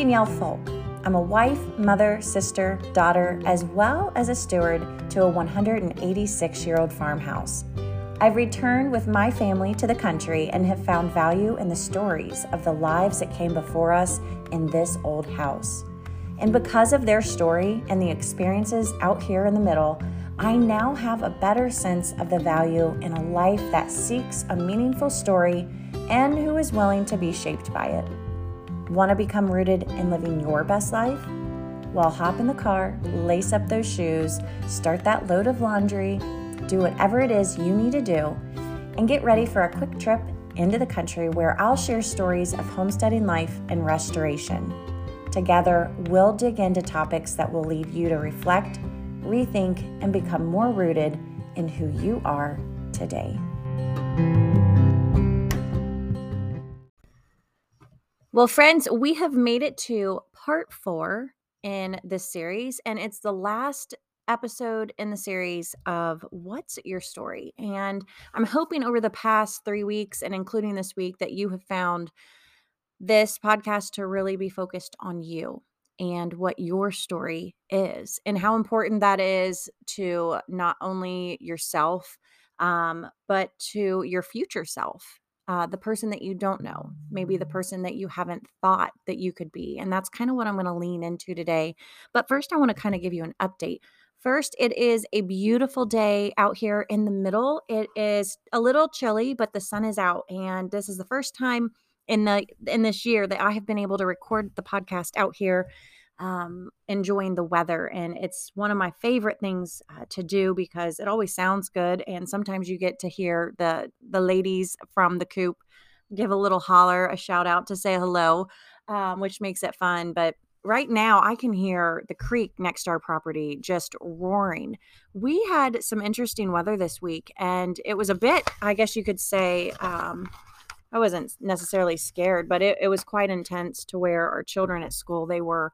Danielle Folk. I'm a wife, mother, sister, daughter, as well as a steward to a 186 year old farmhouse. I've returned with my family to the country and have found value in the stories of the lives that came before us in this old house. And because of their story and the experiences out here in the middle, I now have a better sense of the value in a life that seeks a meaningful story and who is willing to be shaped by it. Want to become rooted in living your best life? Well, hop in the car, lace up those shoes, start that load of laundry, do whatever it is you need to do, and get ready for a quick trip into the country where I'll share stories of homesteading life and restoration. Together, we'll dig into topics that will lead you to reflect, rethink, and become more rooted in who you are today. Well, friends, we have made it to part four in this series, and it's the last episode in the series of What's Your Story? And I'm hoping over the past three weeks and including this week that you have found this podcast to really be focused on you and what your story is and how important that is to not only yourself, um, but to your future self. Uh, the person that you don't know, maybe the person that you haven't thought that you could be. And that's kind of what I'm going to lean into today. But first, I want to kind of give you an update First, it is a beautiful day out here in the middle. It is a little chilly, but the sun is out and this is the first time in the in this year that I have been able to record the podcast out here um, enjoying the weather and it's one of my favorite things uh, to do because it always sounds good and sometimes you get to hear the the ladies from the coop give a little holler a shout out to say hello um, which makes it fun but right now I can hear the creek next to our property just roaring. We had some interesting weather this week, and it was a bit, I guess you could say, um, I wasn't necessarily scared, but it, it was quite intense to where our children at school, they were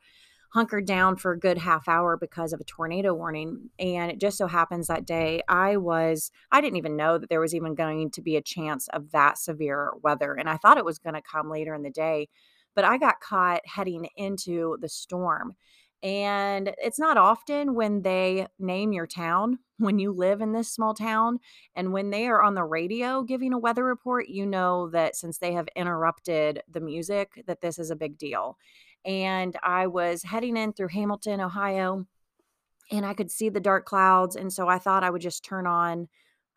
hunkered down for a good half hour because of a tornado warning. And it just so happens that day I was, I didn't even know that there was even going to be a chance of that severe weather. And I thought it was going to come later in the day but I got caught heading into the storm. And it's not often when they name your town when you live in this small town. And when they are on the radio giving a weather report, you know that since they have interrupted the music, that this is a big deal. And I was heading in through Hamilton, Ohio, and I could see the dark clouds. And so I thought I would just turn on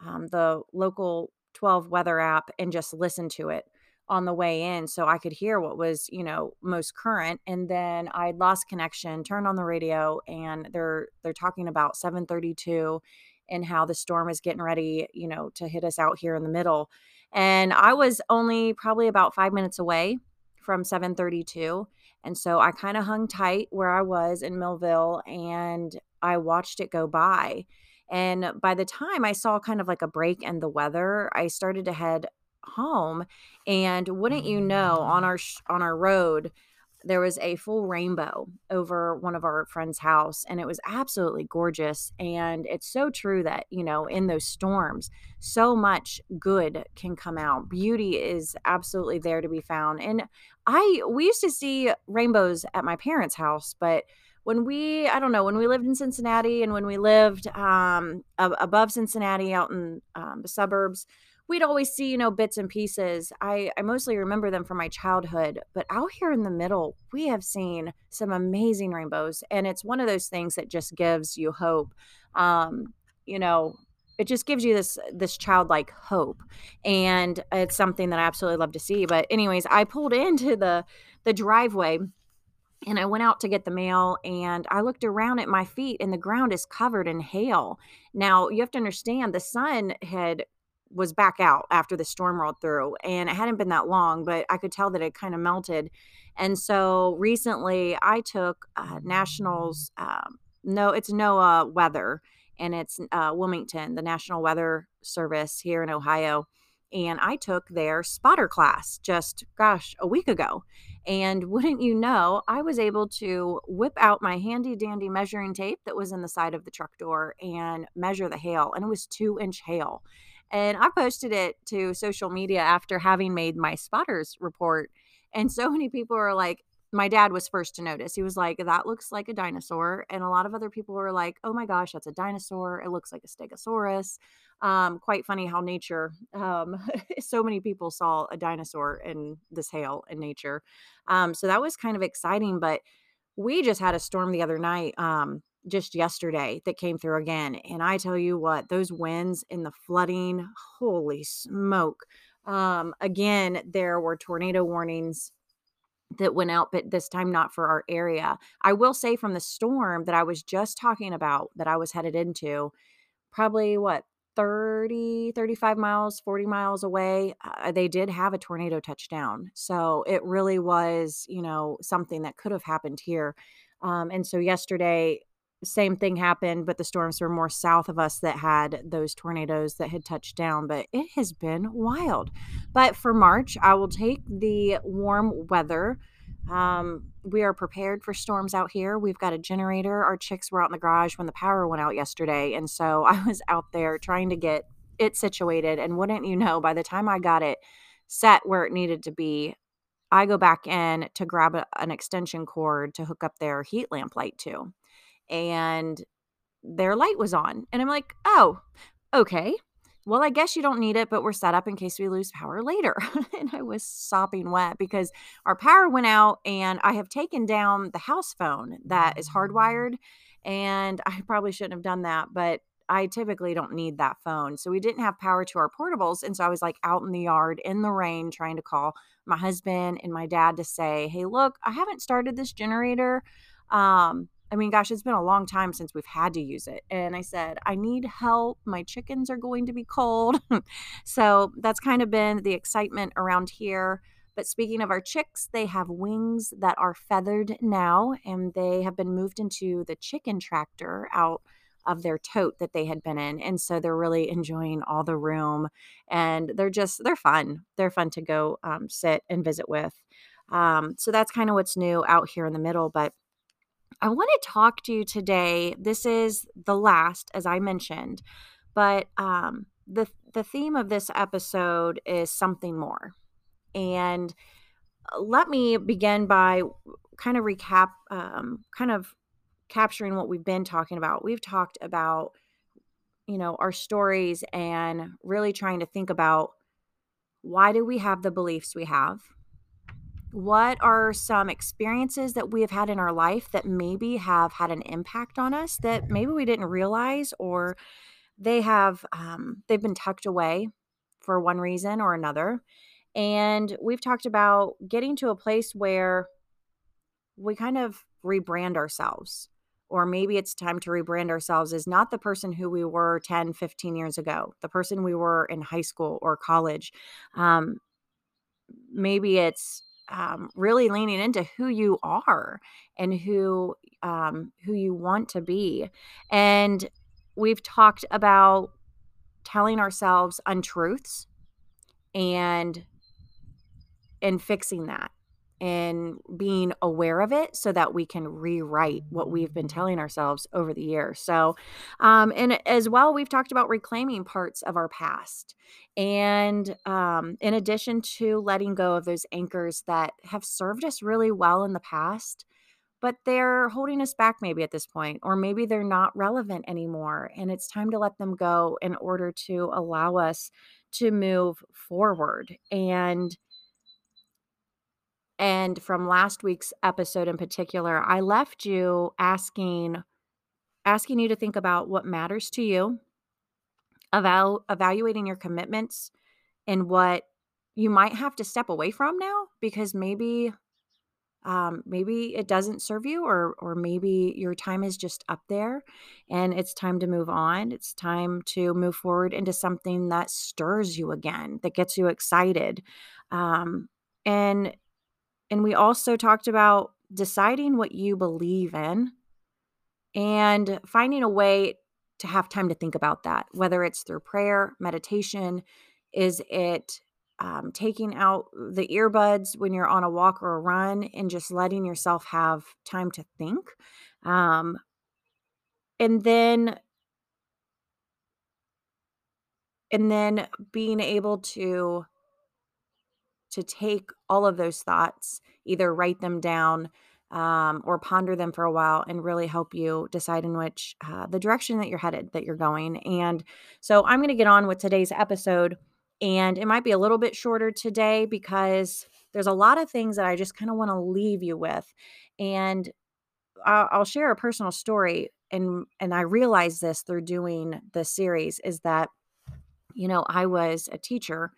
um, the local 12 weather app and just listen to it on the way in so I could hear what was, you know, most current. And then I lost connection, turned on the radio, and they're they're talking about 732 and how the storm is getting ready, you know, to hit us out here in the middle. And I was only probably about five minutes away from 732. And so I kind of hung tight where I was in Millville and I watched it go by. And by the time I saw kind of like a break in the weather, I started to head home and wouldn't you know on mm. our sh- on our road there was a full rainbow over one of our friends' house and it was absolutely gorgeous and it's so true that you know in those storms so much good can come out. Beauty is absolutely there to be found and i we used to see rainbows at my parents house but when we i don't know when we lived in cincinnati and when we lived um, above cincinnati out in um, the suburbs we'd always see, you know, bits and pieces. I, I mostly remember them from my childhood, but out here in the middle, we have seen some amazing rainbows. And it's one of those things that just gives you hope. Um, you know, it just gives you this this childlike hope and it's something that i absolutely love to see but anyways i pulled into the the driveway and I went out to get the mail and I looked around at my feet and the ground is covered in hail. Now, you have to understand the sun had was back out after the storm rolled through and it hadn't been that long but i could tell that it kind of melted and so recently i took uh, nationals um, no it's noaa weather and it's uh, wilmington the national weather service here in ohio and i took their spotter class just gosh a week ago and wouldn't you know i was able to whip out my handy dandy measuring tape that was in the side of the truck door and measure the hail and it was two inch hail and I posted it to social media after having made my spotters report. And so many people are like, my dad was first to notice. He was like, "That looks like a dinosaur," and a lot of other people were like, "Oh my gosh, that's a dinosaur. It looks like a Stegosaurus." Um, quite funny how nature, um, so many people saw a dinosaur in this hail in nature. Um, so that was kind of exciting. But we just had a storm the other night, um, just yesterday, that came through again. And I tell you what, those winds and the flooding, holy smoke. Um, again, there were tornado warnings that went out, but this time not for our area. I will say from the storm that I was just talking about that I was headed into, probably what 30 35 miles 40 miles away uh, they did have a tornado touchdown so it really was you know something that could have happened here um, and so yesterday same thing happened but the storms were more south of us that had those tornadoes that had touched down but it has been wild but for march i will take the warm weather um, we are prepared for storms out here. We've got a generator. Our chicks were out in the garage when the power went out yesterday. And so I was out there trying to get it situated. And wouldn't you know, by the time I got it set where it needed to be, I go back in to grab a, an extension cord to hook up their heat lamp light to. And their light was on. And I'm like, oh, okay well, I guess you don't need it, but we're set up in case we lose power later. and I was sopping wet because our power went out and I have taken down the house phone that is hardwired. And I probably shouldn't have done that, but I typically don't need that phone. So we didn't have power to our portables. And so I was like out in the yard in the rain trying to call my husband and my dad to say, hey, look, I haven't started this generator. Um, I mean, gosh, it's been a long time since we've had to use it. And I said, I need help. My chickens are going to be cold. so that's kind of been the excitement around here. But speaking of our chicks, they have wings that are feathered now, and they have been moved into the chicken tractor out of their tote that they had been in. And so they're really enjoying all the room and they're just, they're fun. They're fun to go um, sit and visit with. Um, so that's kind of what's new out here in the middle. But I want to talk to you today. This is the last, as I mentioned, but um, the the theme of this episode is something more. And uh, let me begin by kind of recap, um, kind of capturing what we've been talking about. We've talked about, you know, our stories and really trying to think about why do we have the beliefs we have what are some experiences that we have had in our life that maybe have had an impact on us that maybe we didn't realize or they have um, they've been tucked away for one reason or another. And we've talked about getting to a place where we kind of rebrand ourselves or maybe it's time to rebrand ourselves as not the person who we were 10 15 years ago the person we were in high school or college. Um, maybe it's um, really leaning into who you are and who um, who you want to be. And we've talked about telling ourselves untruths and and fixing that and being aware of it so that we can rewrite what we've been telling ourselves over the years. So, um, and as well, we've talked about reclaiming parts of our past. And um, in addition to letting go of those anchors that have served us really well in the past, but they're holding us back maybe at this point, or maybe they're not relevant anymore. And it's time to let them go in order to allow us to move forward. And and from last week's episode in particular, I left you asking asking you to think about what matters to you, eval- evaluating your commitments and what you might have to step away from now because maybe um, maybe it doesn't serve you or or maybe your time is just up there and it's time to move on. It's time to move forward into something that stirs you again that gets you excited. Um, and and we also talked about deciding what you believe in and finding a way to have time to think about that, whether it's through prayer, meditation, is it um, taking out the earbuds when you're on a walk or a run and just letting yourself have time to think. Um, and then and then being able to to take all of those thoughts, either write them down um, or ponder them for a while and really help you decide in which uh, the direction that you're headed, that you're going. And so I'm going to get on with today's episode. And it might be a little bit shorter today because there's a lot of things that I just kind of want to leave you with. And I'll, share a personal story. And, and I realized this through doing the series is that, you know, I was a teacher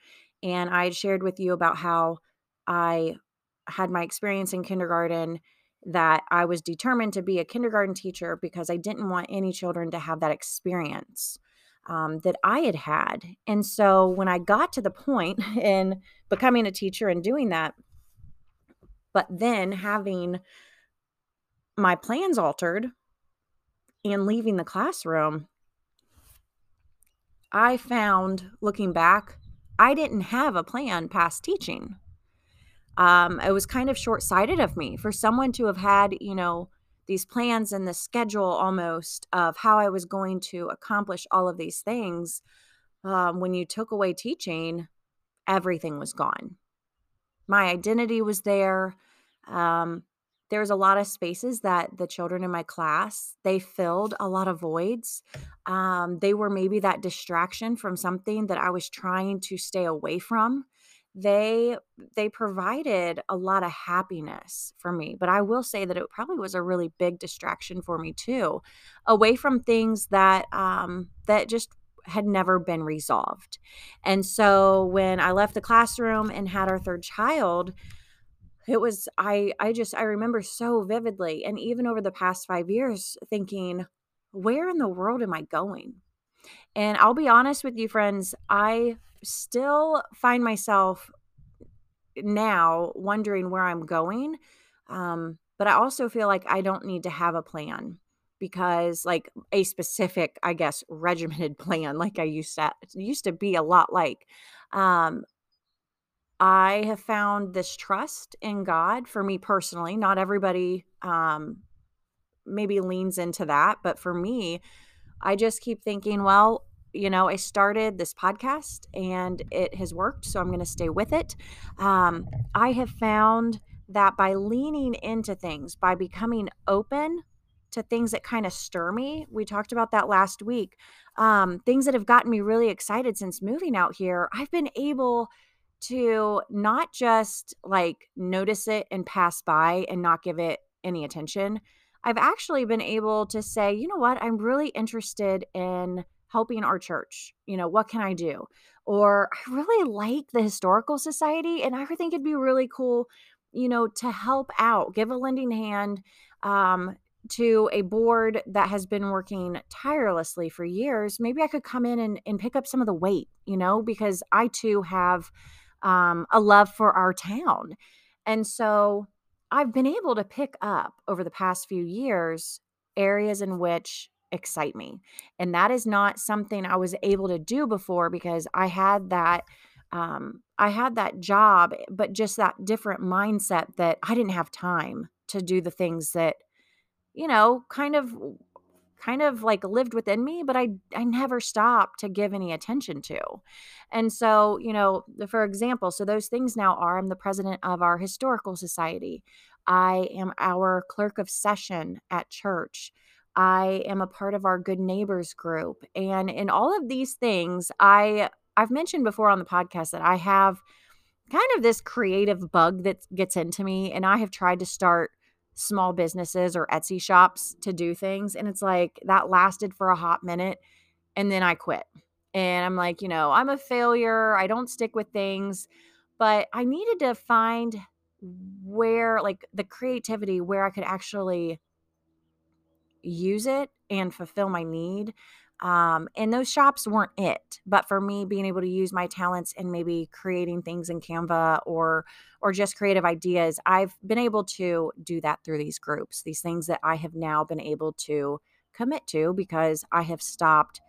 and I had shared with you about how I had my experience in kindergarten that I was determined to be a kindergarten teacher because I didn't want any children to have that experience um, that I had had. And so when I got to the point in becoming a teacher and doing that, but then having my plans altered and leaving the classroom, I found looking back, I didn't have a plan past teaching. Um, it was kind of short sighted of me for someone to have had, you know, these plans and the schedule almost of how I was going to accomplish all of these things. Um, when you took away teaching, everything was gone. My identity was there. Um, there was a lot of spaces that the children in my class they filled a lot of voids um, they were maybe that distraction from something that i was trying to stay away from. They they provided a lot of happiness for me but i will say that it probably was a really big distraction for me too away from things that um that just had never been resolved. And so when i left the classroom and had our third child it was i i just i remember so vividly and even over the past 5 years thinking where in the world am i going and I'll be honest with you, friends, I still find myself now wondering where I'm going. Um, but I also feel like I don't need to have a plan because like a specific, I guess, regimented plan like I used to used to be a lot like. Um, I have found this trust in God for me personally. Not everybody um, maybe leans into that, but for me, I just keep thinking, well, you know, I started this podcast and it has worked, so I'm going to stay with it. Um, I have found that by leaning into things, by becoming open to things that kind of stir me, we talked about that last week, um, things that have gotten me really excited since moving out here, I've been able to not just like notice it and pass by and not give it any attention. I've actually been able to say, you know what, I'm really interested in helping our church. You know, what can I do? Or I really like the historical society and I think it'd be really cool, you know, to help out, give a lending hand um, to a board that has been working tirelessly for years. Maybe I could come in and, and pick up some of the weight, you know, because I too have um, a love for our town. And so I've been able to pick up over the past few years areas in which excite me. And that is not something I was able to do before because I had that um I had that job but just that different mindset that I didn't have time to do the things that you know kind of kind of like lived within me but I I never stopped to give any attention to. And so, you know, for example, so those things now are I'm the president of our historical society. I am our clerk of session at church. I am a part of our good neighbors group. And in all of these things, I I've mentioned before on the podcast that I have kind of this creative bug that gets into me and I have tried to start small businesses or Etsy shops to do things and it's like that lasted for a hot minute and then I quit. And I'm like, you know, I'm a failure. I don't stick with things, but I needed to find where like the creativity where I could actually use it and fulfill my need. Um, and those shops weren't it, but for me, being able to use my talents and maybe creating things in Canva or or just creative ideas, I've been able to do that through these groups. These things that I have now been able to commit to because I have stopped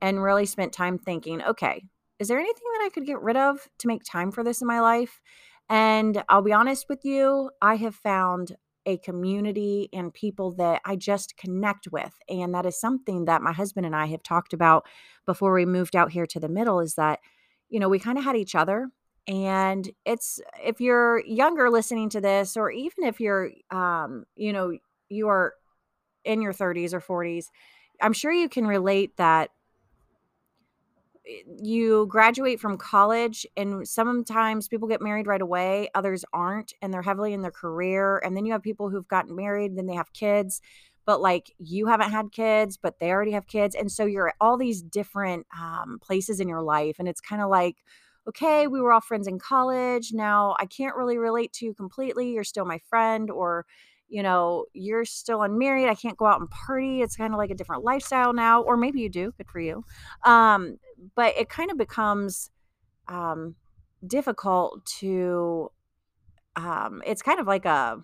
and really spent time thinking, okay, is there anything that I could get rid of to make time for this in my life? And I'll be honest with you, I have found a community and people that I just connect with. And that is something that my husband and I have talked about before we moved out here to the middle is that, you know, we kind of had each other And it's if you're younger listening to this, or even if you're, um, you know, you are in your 30s or 40s, I'm sure you can relate that you graduate from college and sometimes people get married right away others aren't and they're heavily in their career and then you have people who've gotten married then they have kids but like you haven't had kids but they already have kids and so you're at all these different um, places in your life and it's kind of like okay we were all friends in college now i can't really relate to you completely you're still my friend or you know, you're still unmarried. I can't go out and party. It's kind of like a different lifestyle now, or maybe you do. Good for you. Um, but it kind of becomes um, difficult to. Um, it's kind of like a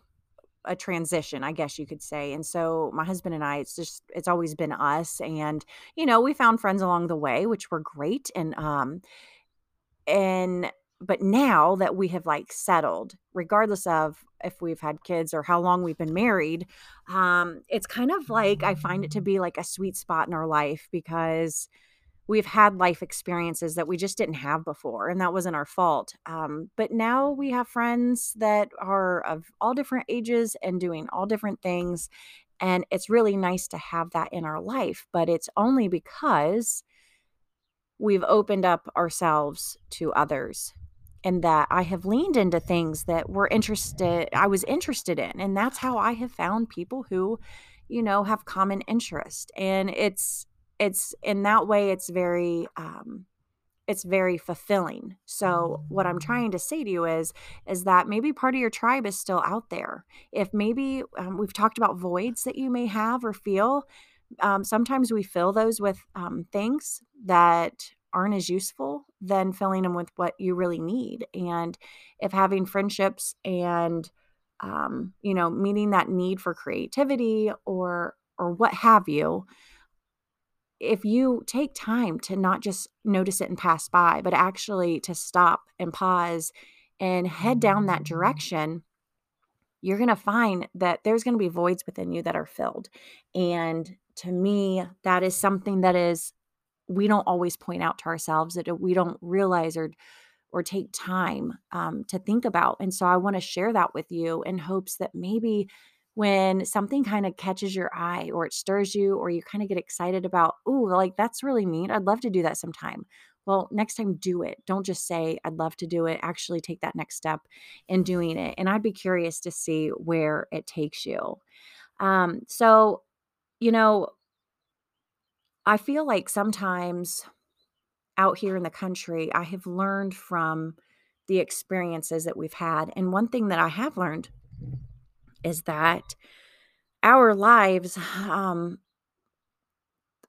a transition, I guess you could say. And so my husband and I, it's just it's always been us, and you know, we found friends along the way, which were great, and um, and but now that we have like settled regardless of if we've had kids or how long we've been married um it's kind of like i find it to be like a sweet spot in our life because we've had life experiences that we just didn't have before and that wasn't our fault um, but now we have friends that are of all different ages and doing all different things and it's really nice to have that in our life but it's only because we've opened up ourselves to others and that I have leaned into things that were interested I was interested in and that's how I have found people who you know have common interest and it's it's in that way it's very um it's very fulfilling. So what I'm trying to say to you is is that maybe part of your tribe is still out there. If maybe um, we've talked about voids that you may have or feel, um, sometimes we fill those with um, things that aren't as useful than filling them with what you really need. And if having friendships and um, you know meeting that need for creativity or or what have you if you take time to not just notice it and pass by but actually to stop and pause and head down that direction you're going to find that there's going to be voids within you that are filled. And to me that is something that is we don't always point out to ourselves that we don't realize or or take time um, to think about. And so i want to share that with you in hopes that maybe when something kind of catches your eye or it stirs you or you kind of get excited about oh like that's really neat i'd love to do that sometime. Well next time do it. Don't just say i'd love to do it. Actually take that next step in doing it and i'd be curious to see where it takes you. Um, so you know I feel like sometimes out here in the country, I have learned from the experiences that we've had. And one thing that I have learned is that our lives um,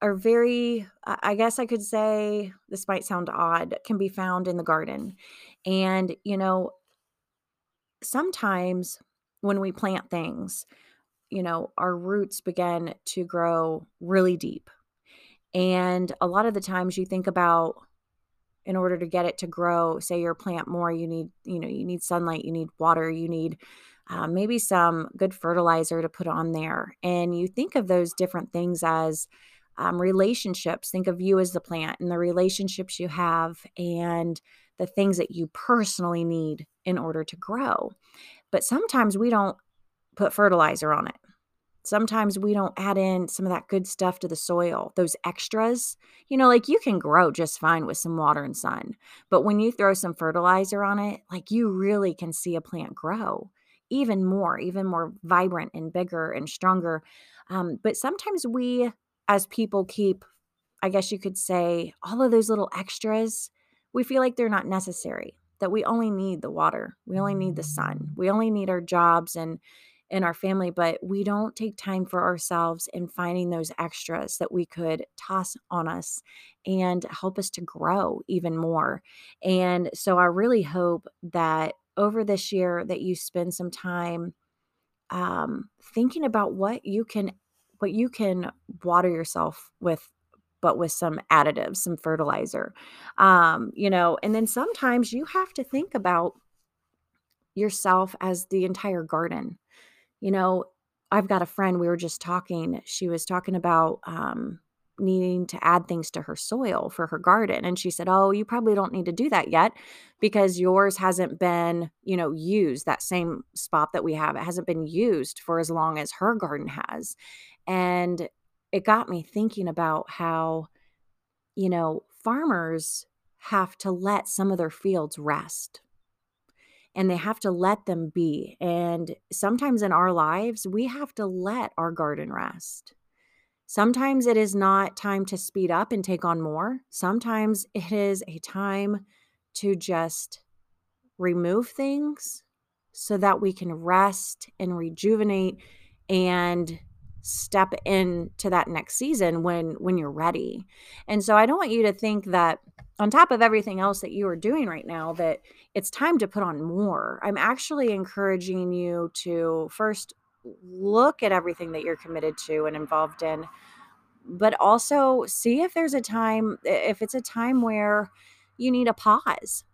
are very, I guess I could say, this might sound odd, can be found in the garden. And, you know, sometimes when we plant things, you know, our roots begin to grow really deep and a lot of the times you think about in order to get it to grow, say your plant more, you need, you know, you need sunlight, you need water, you need uh, maybe some good fertilizer to put on there. And you think of those different things as um, relationships. Think of you as the plant and the relationships you have and the things that you personally need in order to grow. But sometimes we don't put fertilizer on it sometimes we don't add in some of that good stuff to the soil, those extras. You know, like you can grow just fine with some water and sun, but when you throw some fertilizer on it, like you really can see a plant grow even more, even more vibrant and bigger and stronger. Um, but sometimes we, as people, keep, I guess you could say, all of those little extras, we feel like they're not necessary. That we only need the water, we only need the sun, we only need our jobs and in our family, but we don't take time for ourselves in finding those extras that we could toss on us and help us to grow even more. And so I really hope that over this year that you spend some time um, thinking about what you can what you can water yourself with but with some additives some fertilizer um, you know and then sometimes you have to think about yourself as the entire garden. You know, I've got a friend, we were just talking, she was talking about um, needing to add things to her soil for her garden and she said oh you probably don't need to do that yet because yours hasn't been you know used that same spot that we have it hasn't been used for as long as her garden has. And it got me thinking about how you know farmers have to let some of their fields rest and they have to let them be and sometimes in our lives we have to let our garden rest Sometimes it is not time to speed up and take on more. Sometimes it is a time to just remove things so that we can rest and rejuvenate and step into that next season when when you're ready. And so I don't want you to think that on top of everything else that you are doing right now that it's time to put on more. I'm actually encouraging you to first look at everything that you're committed to and involved in but also see if there's a time if it's a time where you need a pause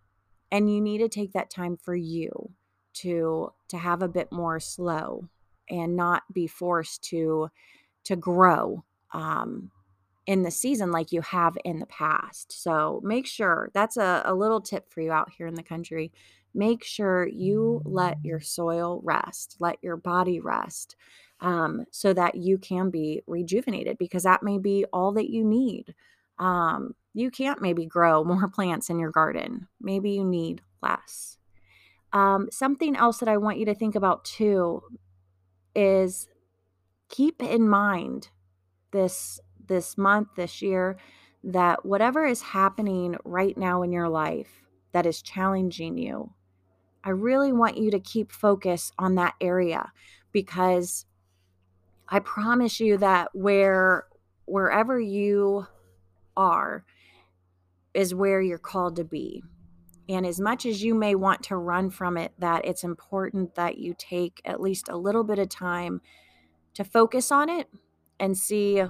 and you need to take that time for you to to have a bit more slow and not be forced to to grow um, in the season like you have in the past. So make sure that's a, a little tip for you out here in the country make sure you let your soil rest, let your body rest, um, so that you can be rejuvenated because that may be all that you need. Um, you can't maybe grow more plants in your garden, maybe you need less. Um, something else that I want you to think about too is keep in mind this this month this year that whatever is happening right now in your life that is challenging you I really want you to keep focus on that area because I promise you that where wherever you are is where you're called to be. And as much as you may want to run from it, that it's important that you take at least a little bit of time to focus on it and see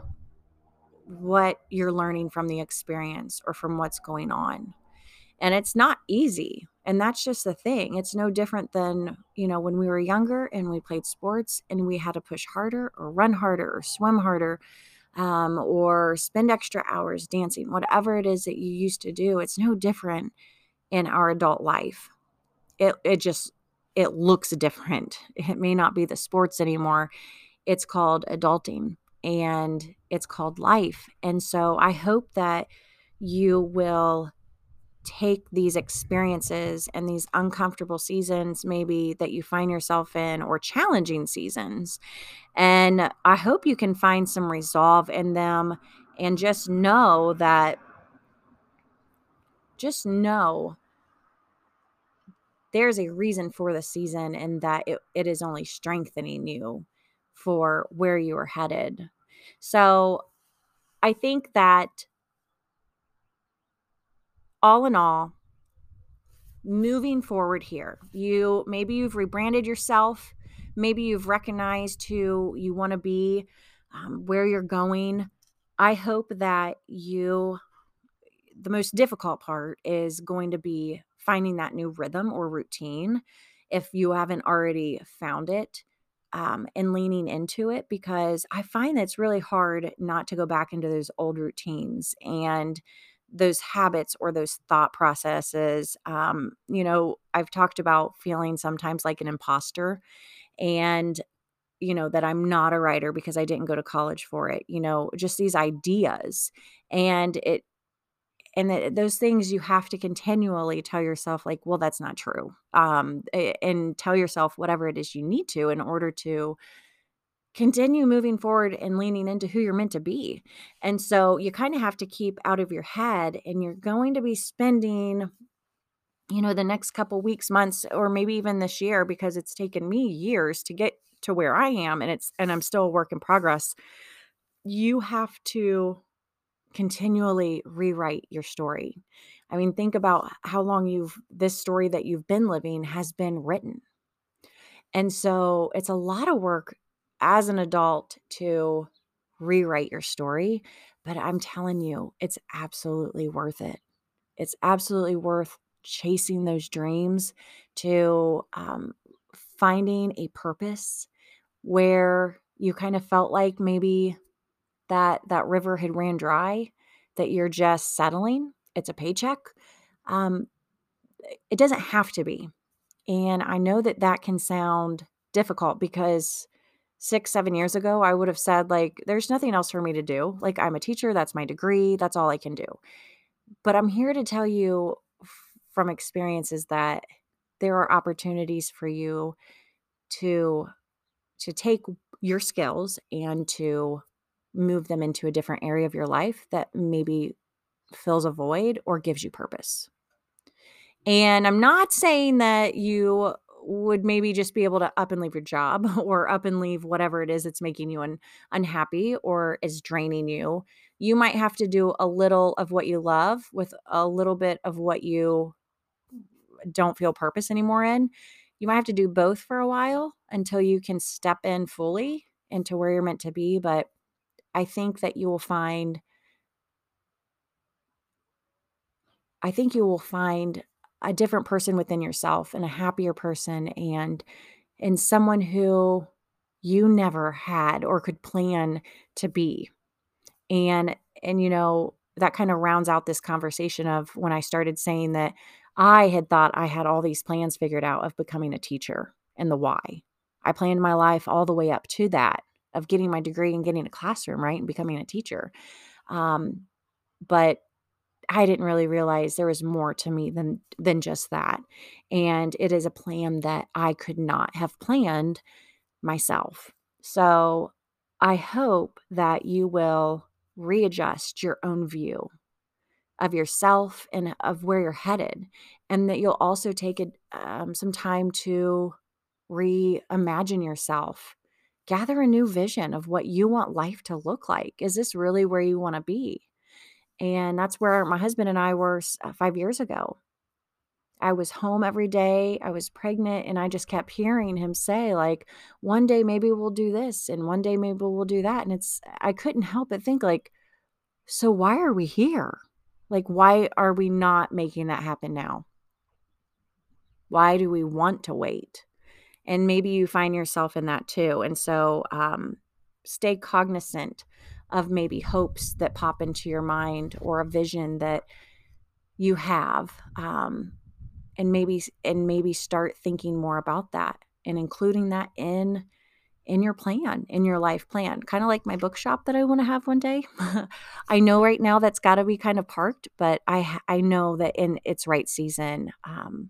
what you're learning from the experience or from what's going on. And it's not easy. And that's just the thing. It's no different than, you know, when we were younger and we played sports and we had to push harder or run harder or swim harder um, or spend extra hours dancing, whatever it is that you used to do. It's no different in our adult life. It, it just, it looks different. It may not be the sports anymore. It's called adulting and it's called life. And so I hope that you will take these experiences and these uncomfortable seasons, maybe that you find yourself in, or challenging seasons. And I hope you can find some resolve in them and just know that, just know there's a reason for the season and that it, it is only strengthening you for where you are headed. So I think that all in all, moving forward here, you maybe you've rebranded yourself, maybe you've recognized who you want to be, um, where you're going. I hope that you, the most difficult part is going to be finding that new rhythm or routine if you haven't already found it. Um, and leaning into it because I find that it's really hard not to go back into those old routines and those habits or those thought processes. Um, you know, I've talked about feeling sometimes like an imposter and, you know, that I'm not a writer because I didn't go to college for it, you know, just these ideas. And it, and the, those things you have to continually tell yourself like well that's not true um, and tell yourself whatever it is you need to in order to continue moving forward and leaning into who you're meant to be. And so you kind of have to keep out of your head and you're going to be spending you know the next couple weeks, months or maybe even this year because it's taken me years to get to where I am and it's and I'm still a work in progress. You have to continually rewrite your story. I mean, think about how long you've this story that you've been living has been written. And so it's a lot of work as an adult to rewrite your story. But I'm telling you, it's absolutely worth it. It's absolutely worth chasing those dreams to um, finding a purpose where you kind of felt like maybe that that river had ran dry, that you're just settling, it's a paycheck. Um, it doesn't have to be. And I know that that can sound difficult because six, seven years ago, I would have said, like, there's nothing else for me to do. Like, I'm a teacher, that's my degree, that's all I can do. But I'm here to tell you from experiences that there are opportunities for you to to take your skills and to move them into a different area of your life that maybe fills a void or gives you purpose. And I'm not saying that you would maybe just be able to up and leave your job or up and leave whatever it is that's making you un- unhappy or is draining you. You might have to do a little of what you love with a little bit of what you don't feel purpose anymore in. You might have to do both for a while until you can step in fully into where you're meant to be. But I think that you will find, I think you will find a different person within yourself and a happier person and and someone who you never had or could plan to be. And and you know, that kind of rounds out this conversation of when I started saying that I had thought I had all these plans figured out of becoming a teacher and the why. I planned my life all the way up to that of getting my degree and getting a classroom, right? And becoming a teacher. Um, but I didn't really realize there was more to me than than just that. And it is a plan that I could not have planned myself. So I hope that you will readjust your own view of yourself and of where you're headed, and that you'll also take it um, some time to reimagine yourself. Gather a new vision of what you want life to look like. Is this really where you want to be? And that's where my husband and I were uh, five years ago. I was home every day. I was pregnant, and I just kept hearing him say, like, one day maybe we'll do this, and one day maybe we'll do that. And it's, I couldn't help but think, like, so why are we here? Like, why are we not making that happen now? Why do we want to wait? And maybe you find yourself in that too. And so, um, stay cognizant of maybe hopes that pop into your mind or a vision that you have um, and maybe and maybe start thinking more about that and including that in in your plan in your life plan kind of like my bookshop that i want to have one day. I know right now that's got to be kind of parked but i i know that in its right season um,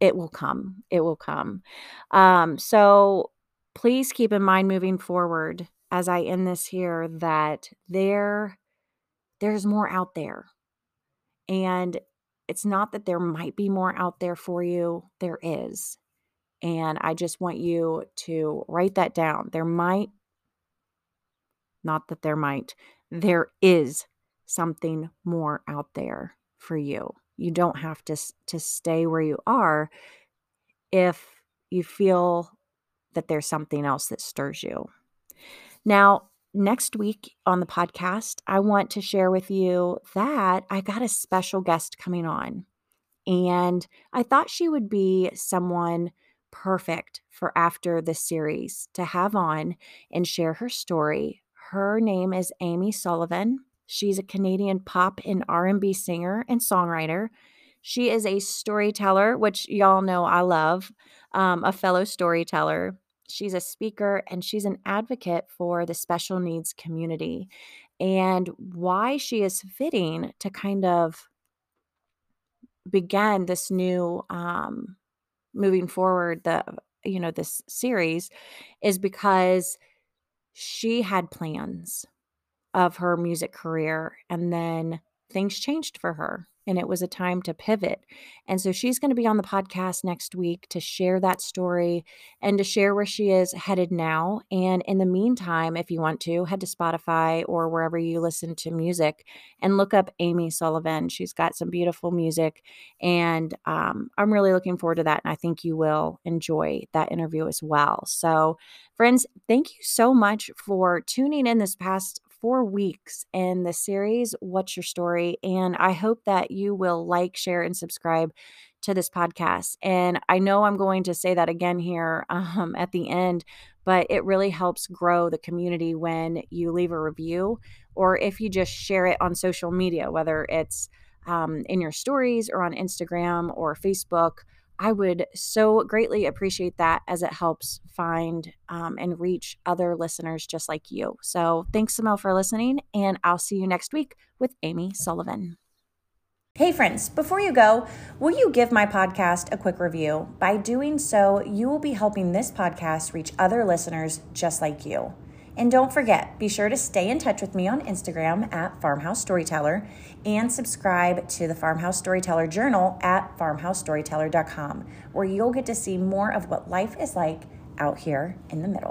it will come it will come. Um, so please keep in mind moving forward as I end this here that there there's more out there. And it's not that there might be more out there for you, there is. And I just want you to write that down. There might not that there might, there is something more out there for you. You don't have to to stay where you are if you feel that there's something else that stirs you. Now, next week on the podcast, I want to share with you that I got a special guest coming on. And I thought she would be someone perfect for after this series to have on and share her story. Her name is Amy Sullivan. She's a Canadian pop and R&B singer and songwriter. She is a storyteller, which y'all know I love, um, a fellow storyteller. She's a speaker and she's an advocate for the special needs community and why she is fitting to kind of begin this new um moving forward the you know this series is because she had plans of her music career and then things changed for her and it was a time to pivot. And so she's going to be on the podcast next week to share that story and to share where she is headed now. And in the meantime, if you want to, head to Spotify or wherever you listen to music and look up Amy Sullivan. She's got some beautiful music, and um, I'm really looking forward to that. And I think you will enjoy that interview as well. So, friends, thank you so much for tuning in this past four weeks in the series, What's Your Story? And I hope that you will like, share, and subscribe to this podcast. And I know I'm going to say that again here um, at the end, but it really helps grow the community when you leave a review or if you just share it on social media, whether it's um, in your stories or on Instagram or Facebook. I would so greatly appreciate that as it helps find um, and reach other listeners just like you. So, thanks, Samel, for listening, and I'll see you next week with Amy Sullivan. Hey, friends, before you go, will you give my podcast a quick review? By doing so, you will be helping this podcast reach other listeners just like you. And don't forget, be sure to stay in touch with me on Instagram at Farmhouse Storyteller and subscribe to the Farmhouse Storyteller Journal at farmhousestoryteller.com, where you'll get to see more of what life is like out here in the middle.